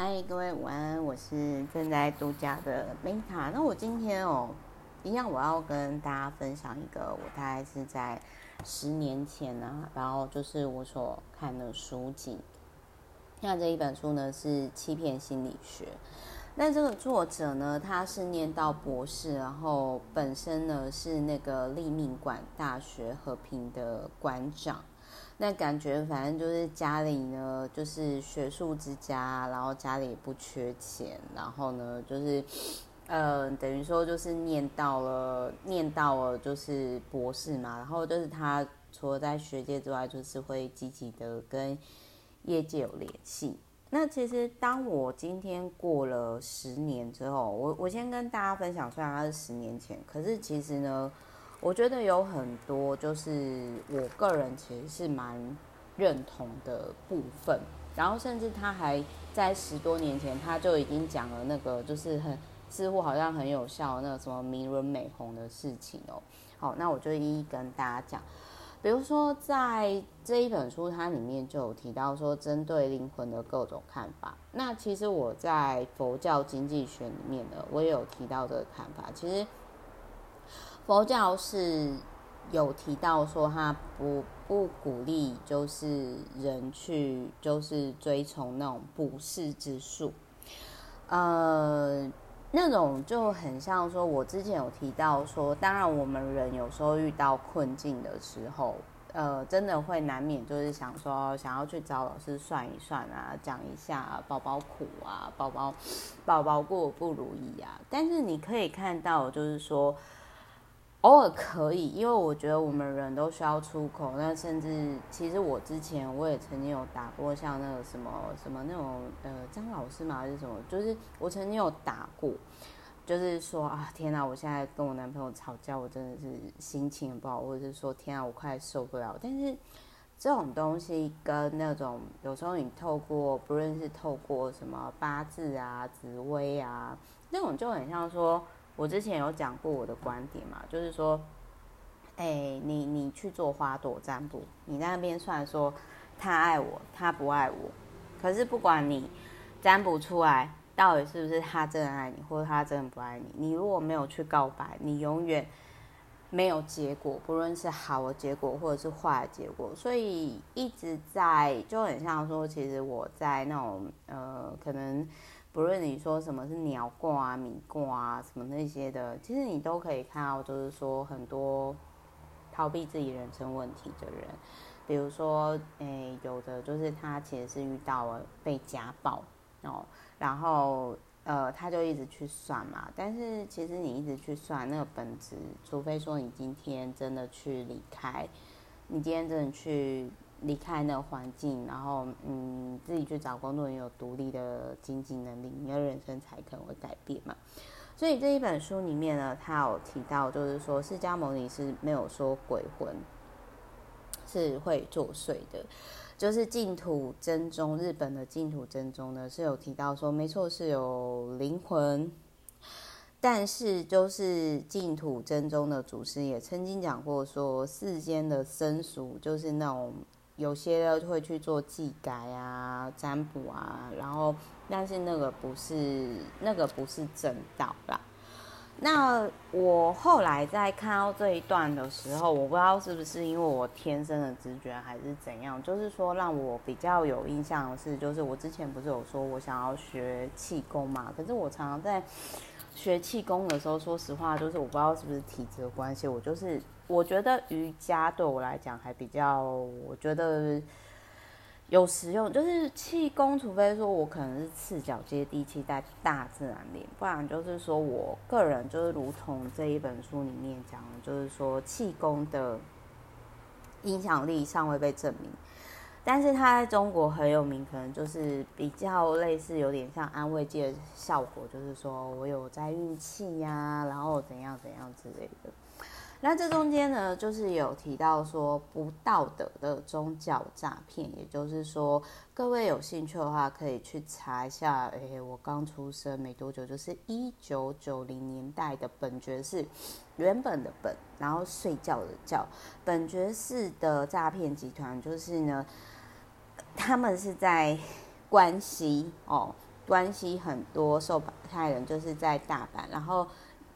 嗨，各位午安，我是正在度假的 Meta。那我今天哦，一样我要跟大家分享一个我大概是在十年前呢，然后就是我所看的书籍。那这一本书呢是《欺骗心理学》。那这个作者呢，他是念到博士，然后本身呢是那个立命馆大学和平的馆长。那感觉反正就是家里呢，就是学术之家，然后家里也不缺钱，然后呢，就是，呃，等于说就是念到了，念到了就是博士嘛，然后就是他除了在学界之外，就是会积极的跟业界有联系。那其实当我今天过了十年之后，我我先跟大家分享，虽然他是十年前，可是其实呢。我觉得有很多，就是我个人其实是蛮认同的部分。然后甚至他还在十多年前，他就已经讲了那个，就是很似乎好像很有效那个什么名人美红的事情哦。好，那我就一一跟大家讲。比如说，在这一本书，它里面就有提到说，针对灵魂的各种看法。那其实我在佛教经济学里面呢，我也有提到这个看法。其实。佛教是有提到说，他不不鼓励，就是人去就是追从那种不世之术，呃，那种就很像说，我之前有提到说，当然我们人有时候遇到困境的时候，呃，真的会难免就是想说，想要去找老师算一算啊，讲一下宝宝苦啊，宝宝宝宝过不如意啊，但是你可以看到，就是说。偶尔可以，因为我觉得我们人都需要出口。那甚至其实我之前我也曾经有打过像那个什么什么那种呃张老师嘛还是什么，就是我曾经有打过，就是说啊天哪，我现在跟我男朋友吵架，我真的是心情不好，或者是说天啊我快受不了。但是这种东西跟那种有时候你透过不论是透过什么八字啊、紫微啊，那种就很像说。我之前有讲过我的观点嘛，就是说，哎、你你去做花朵占卜，你在那边算说他爱我，他不爱我，可是不管你占卜出来到底是不是他真的爱你，或者他真的不爱你，你如果没有去告白，你永远没有结果，不论是好的结果或者是坏的结果，所以一直在就很像说，其实我在那种呃可能。不论你说什么是鸟卦啊、米卦啊什么那些的，其实你都可以看到，就是说很多逃避自己人生问题的人，比如说，诶，有的就是他其实是遇到了被家暴哦，然后呃，他就一直去算嘛，但是其实你一直去算那个本质，除非说你今天真的去离开，你今天真的去。离开那个环境，然后嗯，自己去找工作，你有独立的经济能力，你的人生才可能会改变嘛。所以这一本书里面呢，他有提到，就是说释迦牟尼是没有说鬼魂是会作祟的，就是净土真宗日本的净土真宗呢是有提到说，没错是有灵魂，但是就是净土真宗的祖师也曾经讲过说，世间的生俗就是那种。有些会去做祭改啊、占卜啊，然后但是那个不是那个不是正道啦。那我后来在看到这一段的时候，我不知道是不是因为我天生的直觉还是怎样，就是说让我比较有印象的是，就是我之前不是有说我想要学气功嘛，可是我常常在学气功的时候，说实话，就是我不知道是不是体质的关系，我就是。我觉得瑜伽对我来讲还比较，我觉得有实用。就是气功，除非说我可能是赤脚接地气，在大自然里，不然就是说我个人就是如同这一本书里面讲的，就是说气功的影响力尚未被证明，但是它在中国很有名，可能就是比较类似，有点像安慰剂的效果，就是说我有在运气呀，然后怎样怎样之类的。那这中间呢，就是有提到说不道德的宗教诈骗，也就是说，各位有兴趣的话，可以去查一下。诶，我刚出生没多久，就是一九九零年代的本爵士，原本的本，然后睡觉的觉，本爵士的诈骗集团，就是呢，他们是在关西哦。关西很多受害人就是在大阪，然后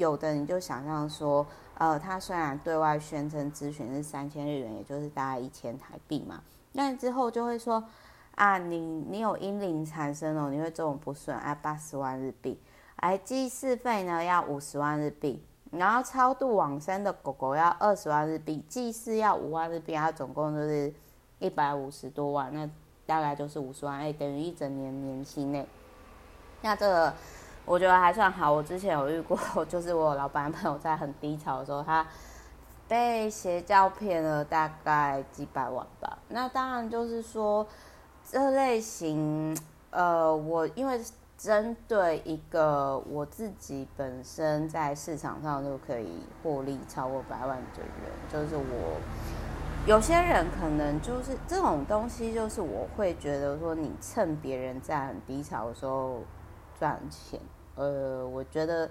有的你就想象说，呃，他虽然对外宣称咨询是三千日元，也就是大概一千台币嘛，但之后就会说，啊，你你有阴灵产生哦，你会这种不顺，啊，八十万日币，哎，祭祀费呢要五十万日币，然后超度往生的狗狗要二十万日币，祭祀要五万日币，它总共就是一百五十多万，那大概就是五十万，哎，等于一整年年薪内。那这个我觉得还算好。我之前有遇过，就是我老板朋友在很低潮的时候，他被邪教骗了大概几百万吧。那当然就是说，这类型，呃，我因为针对一个我自己本身在市场上就可以获利超过百万的人，就是我。有些人可能就是这种东西，就是我会觉得说，你趁别人在很低潮的时候。赚钱，呃，我觉得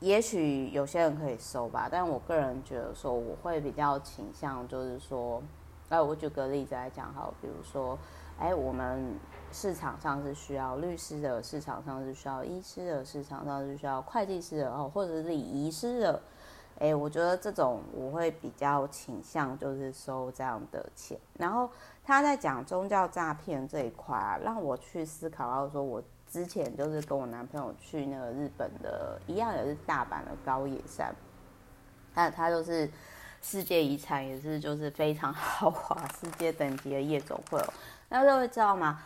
也许有些人可以收吧，但我个人觉得说，我会比较倾向就是说，哎，我举个例子来讲好，比如说，哎，我们市场上是需要律师的，市场上是需要医师的，市场上是需要会计师的，哦，或者是礼仪师的，哎，我觉得这种我会比较倾向就是收这样的钱。然后他在讲宗教诈骗这一块啊，让我去思考到说我。之前就是跟我男朋友去那个日本的，一样也是大阪的高野山，他他就是世界遗产，也是就是非常 豪华、世界等级的夜总会哦。那各位知道吗？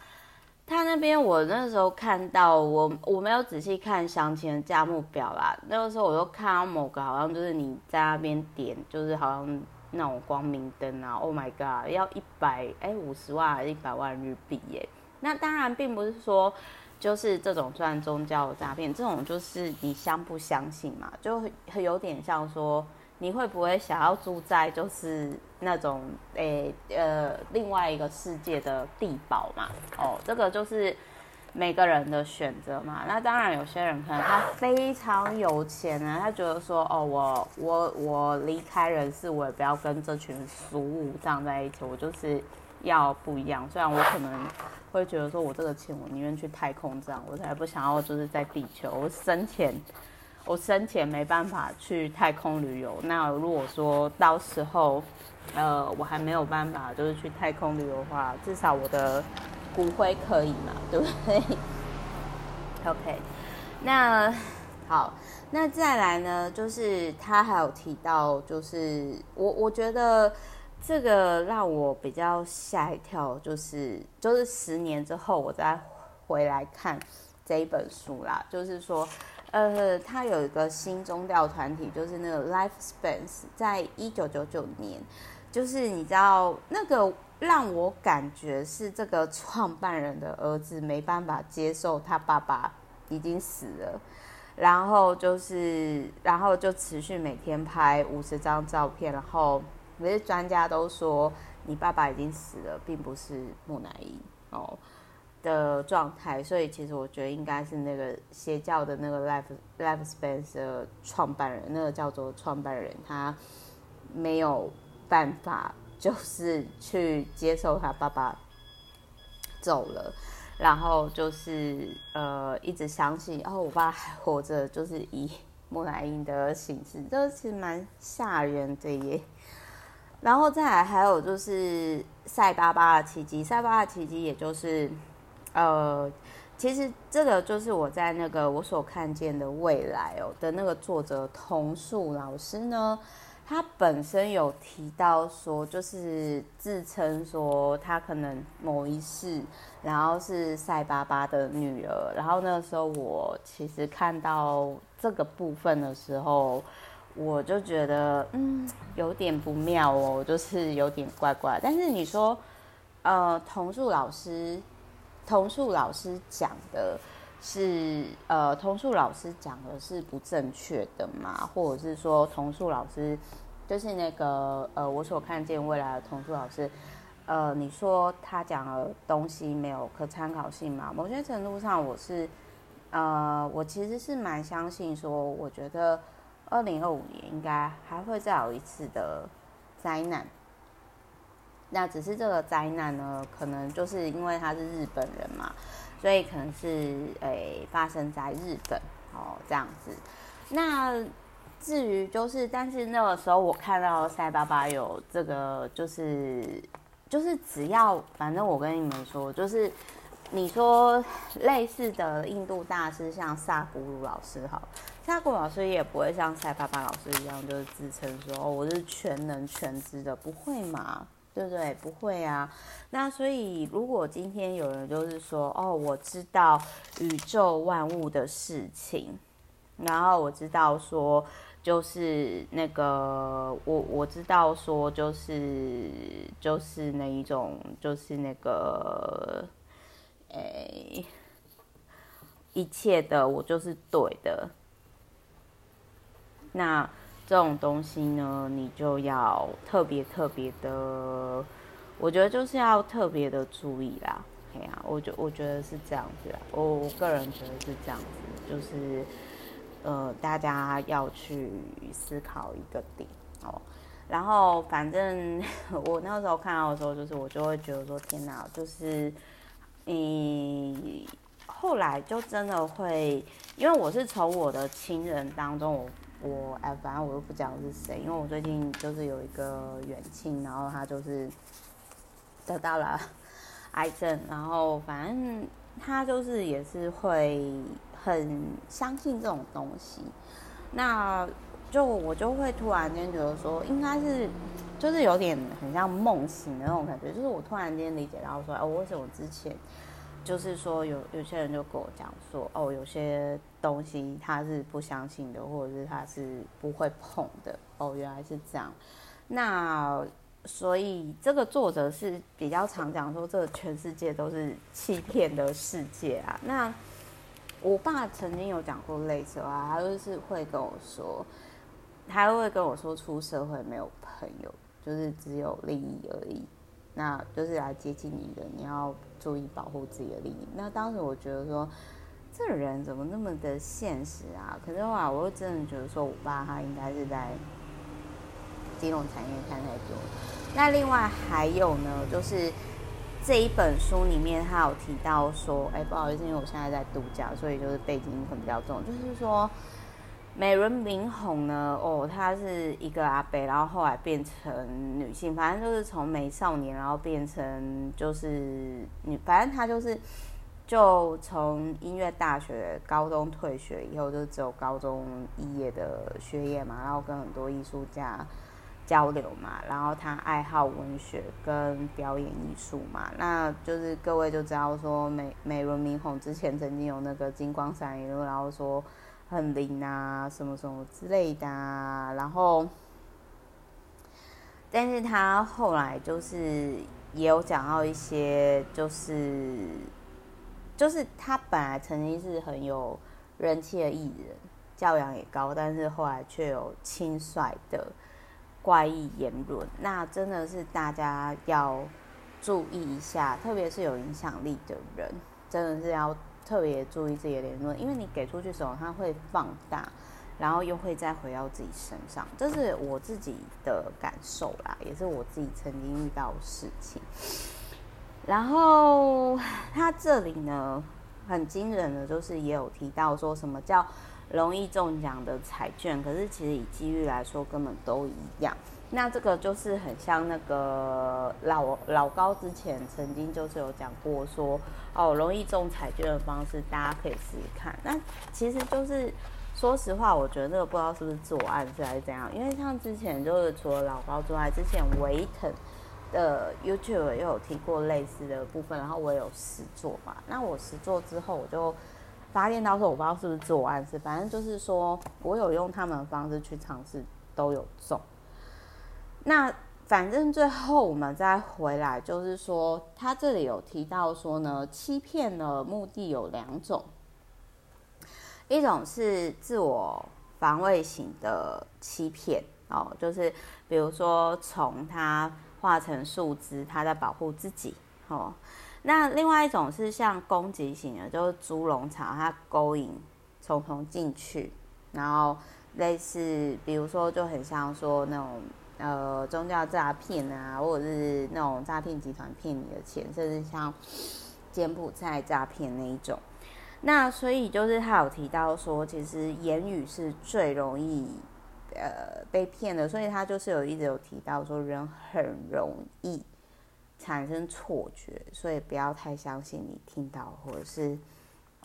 他那边我那时候看到，我我没有仔细看详情的价目表啦。那个时候我就看到某个好像就是你在那边点，就是好像那种光明灯啊，Oh my god，要一百哎五十万还是一百万日币耶？那当然并不是说。就是这种算宗教诈骗，这种就是你相不相信嘛？就有点像说，你会不会想要住在就是那种诶、呃另外一个世界的地堡嘛？哦，这个就是每个人的选择嘛。那当然，有些人可能他非常有钱啊，他觉得说哦，我我我离开人世，我也不要跟这群俗物葬在一起，我就是。要不一样，虽然我可能会觉得说，我这个钱我宁愿去太空这样，我才不想要就是在地球。我生前，我生前没办法去太空旅游。那如果说到时候，呃，我还没有办法就是去太空旅游的话，至少我的骨灰可以嘛，对不对？OK，那好，那再来呢，就是他还有提到，就是我我觉得。这个让我比较吓一跳，就是就是十年之后我再回来看这一本书啦。就是说，呃，他有一个新宗教团体，就是那个 Life Space，在一九九九年，就是你知道那个让我感觉是这个创办人的儿子没办法接受他爸爸已经死了，然后就是然后就持续每天拍五十张照片，然后。可是专家都说，你爸爸已经死了，并不是木乃伊哦的状态，所以其实我觉得应该是那个邪教的那个 Life Life Space 的创办人，那个叫做创办人，他没有办法，就是去接受他爸爸走了，然后就是呃一直相信哦，我爸还活着，就是以木乃伊的形式，这其实蛮吓人的耶。然后再来，还有就是塞巴巴的奇迹。塞巴巴的奇迹，也就是，呃，其实这个就是我在那个我所看见的未来哦的那个作者桐树老师呢，他本身有提到说，就是自称说他可能某一世，然后是塞巴巴的女儿。然后那个时候我其实看到这个部分的时候。我就觉得，嗯，有点不妙哦，就是有点怪怪。但是你说，呃，桐树老师，桐树老师讲的是，呃，桐树老师讲的是不正确的吗？或者是说，桐树老师就是那个，呃，我所看见未来的桐树老师，呃，你说他讲的东西没有可参考性吗？某些程度上，我是，呃，我其实是蛮相信说，我觉得。二零二五年应该还会再有一次的灾难，那只是这个灾难呢，可能就是因为他是日本人嘛，所以可能是诶、发生在日本哦这样子。那至于就是，但是那个时候我看到塞巴巴有这个，就是就是只要反正我跟你们说，就是你说类似的印度大师，像萨古鲁老师好，萨古鲁老师也不会像赛爸爸老师一样，就是自称说哦我是全能全知的，不会嘛？对不对？不会啊。那所以如果今天有人就是说哦，我知道宇宙万物的事情，然后我知道说。就是那个，我我知道说，就是就是那一种，就是那个，诶、一切的我就是对的。那这种东西呢，你就要特别特别的，我觉得就是要特别的注意啦。哎呀、我觉我觉得是这样子啦，我我个人觉得是这样子，就是。呃，大家要去思考一个点哦。然后，反正 我那时候看到的时候，就是我就会觉得说：“天哪！”就是，嗯，后来就真的会，因为我是从我的亲人当中，我我哎，反正我都不讲是谁，因为我最近就是有一个远亲，然后他就是得到了 癌症，然后反正他就是也是会。很相信这种东西，那就我就会突然间觉得说，应该是就是有点很像梦醒的那种感觉，就是我突然间理解到说，哦，为什么之前就是说有有些人就跟我讲说，哦，有些东西他是不相信的，或者是他是不会碰的，哦，原来是这样。那所以这个作者是比较常讲说，这个全世界都是欺骗的世界啊，那。我爸曾经有讲过类似的话，他就是会跟我说，他会跟我说，出社会没有朋友，就是只有利益而已。那就是来接近你的，你要注意保护自己的利益。那当时我觉得说，这人怎么那么的现实啊？可是话，我又真的觉得说，我爸他应该是在金融产业看太多。那另外还有呢，就是。这一本书里面，他有提到说，哎，不好意思，因为我现在在度假，所以就是背景音会比较重。就是说，美轮明宏呢，哦，她是一个阿伯，然后后来变成女性，反正就是从美少年，然后变成就是女，反正她就是就从音乐大学高中退学以后，就只有高中毕业的学业嘛，然后跟很多艺术家。交流嘛，然后他爱好文学跟表演艺术嘛，那就是各位就知道说美美轮明宏之前曾经有那个金光闪一路，然后说很灵啊什么什么之类的啊，然后，但是他后来就是也有讲到一些，就是就是他本来曾经是很有人气的艺人，教养也高，但是后来却有轻率的。怪异言论，那真的是大家要注意一下，特别是有影响力的人，真的是要特别注意自己的言论，因为你给出去的时候，它会放大，然后又会再回到自己身上，这是我自己的感受啦，也是我自己曾经遇到的事情。然后他这里呢，很惊人的就是也有提到说什么叫。容易中奖的彩券，可是其实以几率来说，根本都一样。那这个就是很像那个老老高之前曾经就是有讲过说，哦，容易中彩券的方式，大家可以试试看。那其实就是说实话，我觉得那个不知道是不是做暗示还是怎样，因为像之前就是除了老高之外，之前维腾的 YouTube 也有提过类似的部分，然后我有实做嘛。那我实做之后，我就。发现到时候我不知道是不是自我暗示，反正就是说我有用他们的方式去尝试，都有中。那反正最后我们再回来，就是说他这里有提到说呢，欺骗的目的有两种，一种是自我防卫型的欺骗哦，就是比如说从它化成树枝，它在保护自己哦。那另外一种是像攻击型的，就是猪笼草，它勾引虫虫进去，然后类似，比如说就很像说那种呃宗教诈骗啊，或者是那种诈骗集团骗你的钱，甚至像柬埔寨诈骗那一种。那所以就是他有提到说，其实言语是最容易呃被骗的，所以他就是有一直有提到说，人很容易产生错觉，所以不要太相信你听到或者是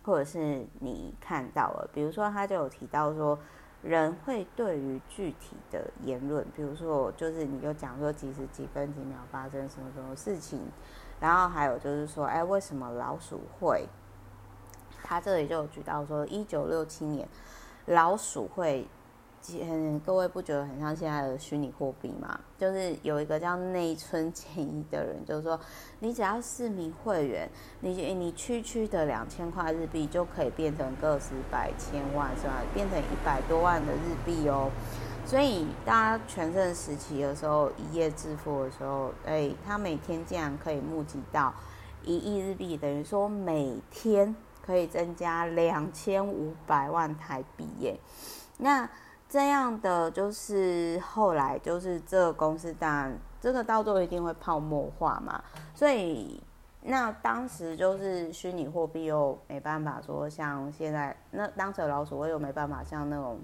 或者是你看到了。比如说，他就有提到说，人会对于具体的言论，比如说就是你就讲说几时几分几秒发生什么什么事情，然后还有就是说，哎，为什么老鼠会？他这里就有举到说，一九六七年，老鼠会，嗯，各位不觉得很像现在的虚拟货币吗？就是有一个叫内村健一的人，就是说，你只要四名会员，你你区区的两千块日币就可以变成个十百千万，是吧？变成一百多万的日币哦。所以大家全盛时期的时候，一夜致富的时候，哎，他每天竟然可以募集到一亿日币，等于说每天。可以增加两千五百万台币耶，那这样的就是后来就是这个公司当然这个到最后一定会泡沫化嘛，所以那当时就是虚拟货币又没办法说像现在那当时的老鼠会又没办法像那种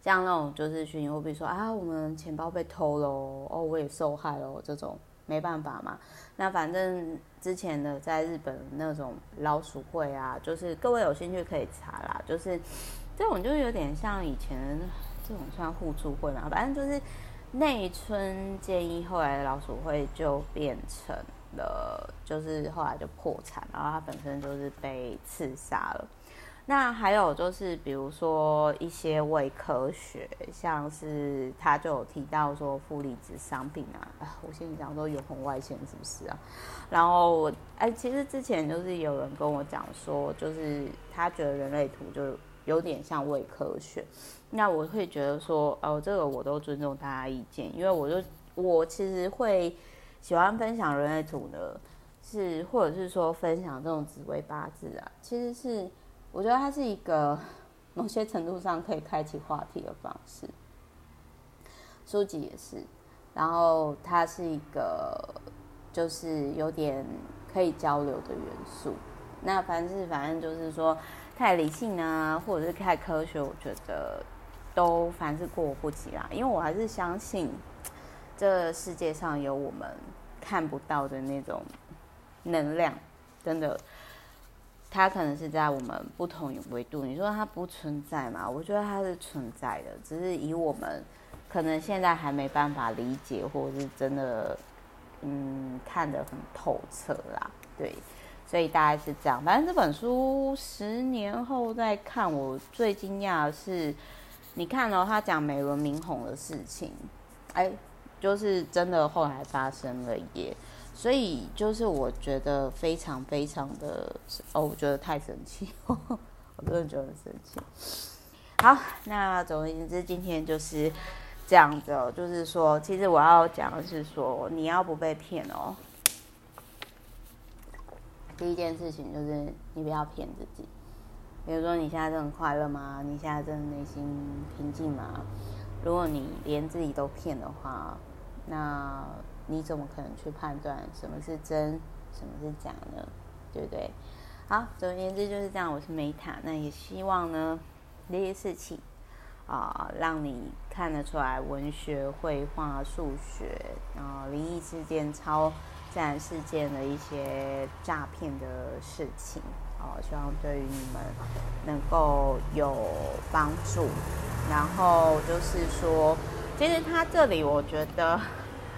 像那种就是虚拟货币说啊我们钱包被偷了哦，我也受害了这种。没办法嘛，那反正之前的在日本那种老鼠会啊，就是各位有兴趣可以查啦，就是这种就有点像以前这种算互助会嘛，反正就是内村健一后来的老鼠会就变成了，就是后来就破产，然后他本身就是被刺杀了。那还有就是，比如说一些伪科学，像是他就有提到说负离子商品啊，我先讲说有红外线是不是啊？然后哎，其实之前就是有人跟我讲说，就是他觉得人类图就有点像伪科学。那我会觉得说，哦，这个我都尊重大家意见，因为我就我其实会喜欢分享人类图的，是或者是说分享这种紫微八字啊，其实是。我觉得它是一个某些程度上可以开启话题的方式，书籍也是，然后它是一个就是有点可以交流的元素。那凡是反正就是说太理性啊，或者是太科学，我觉得都凡事过不及啦。因为我还是相信这世界上有我们看不到的那种能量，真的。它可能是在我们不同维度，你说它不存在嘛？我觉得它是存在的，只是以我们可能现在还没办法理解，或者是真的嗯看得很透彻啦。对，所以大概是这样。反正这本书十年后再看，我最惊讶的是，你看哦，他讲美轮明宏的事情，哎，就是真的后来发生了耶。所以就是我觉得非常非常的哦，我觉得太神奇，我真的觉得很神奇。好，那总而言之，今天就是这样子哦，就是说，其实我要讲的是说，你要不被骗哦。第一件事情就是你不要骗自己，比如说你现在真的很快乐吗？你现在真的内心平静吗？如果你连自己都骗的话，那。你怎么可能去判断什么是真，什么是假呢？对不对？好，总而言之就是这样。我是梅塔，那也希望呢，这些事情啊，让你看得出来文学、绘画、数学啊，灵异事件、超自然事件的一些诈骗的事情哦，希望对于你们能够有帮助。然后就是说，其实他这里我觉得。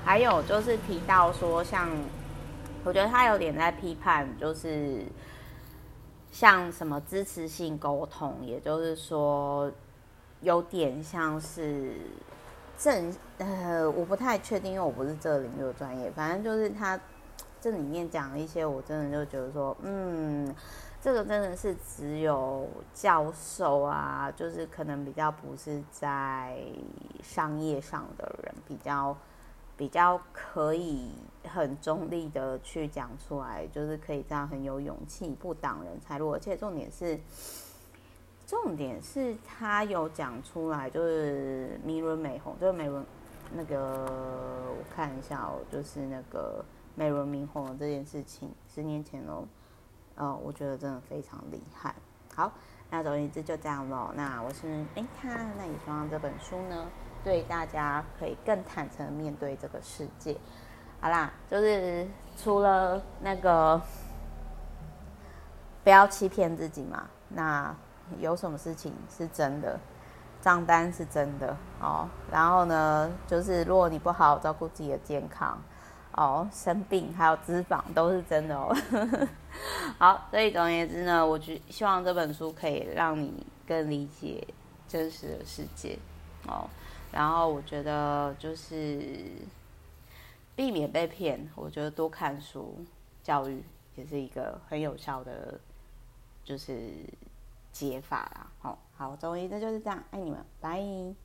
还有就是提到说，像我觉得他有点在批判，就是像什么支持性沟通，也就是说有点像是正呃，我不太确定，因为我不是这个领域的专业。反正就是他这里面讲一些，我真的就觉得说，嗯，这个真的是只有教授啊，就是可能比较不是在商业上的人比较。比较可以很中立的去讲出来，就是可以这样很有勇气，不挡人财路。而且重点是，重点是他有讲出来，就是米伦美红，就是美伦那个，我看一下哦，就是那个美轮明红这件事情，十年前哦，呃，我觉得真的非常厉害。好，那总而言之就这样喽。那我是哎他，那也希望这本书呢，对大家可以更坦诚面对这个世界。好啦，就是除了那个不要欺骗自己嘛。那有什么事情是真的？账单是真的哦。然后呢，就是如果你不好好照顾自己的健康，哦，生病还有脂肪都是真的哦。好，所以总而言之呢，我就希望这本书可以让你更理解真实的世界哦。然后我觉得就是避免被骗，我觉得多看书，教育也是一个很有效的，就是解法啦。好，好，总而言之就是这样，爱你们，拜。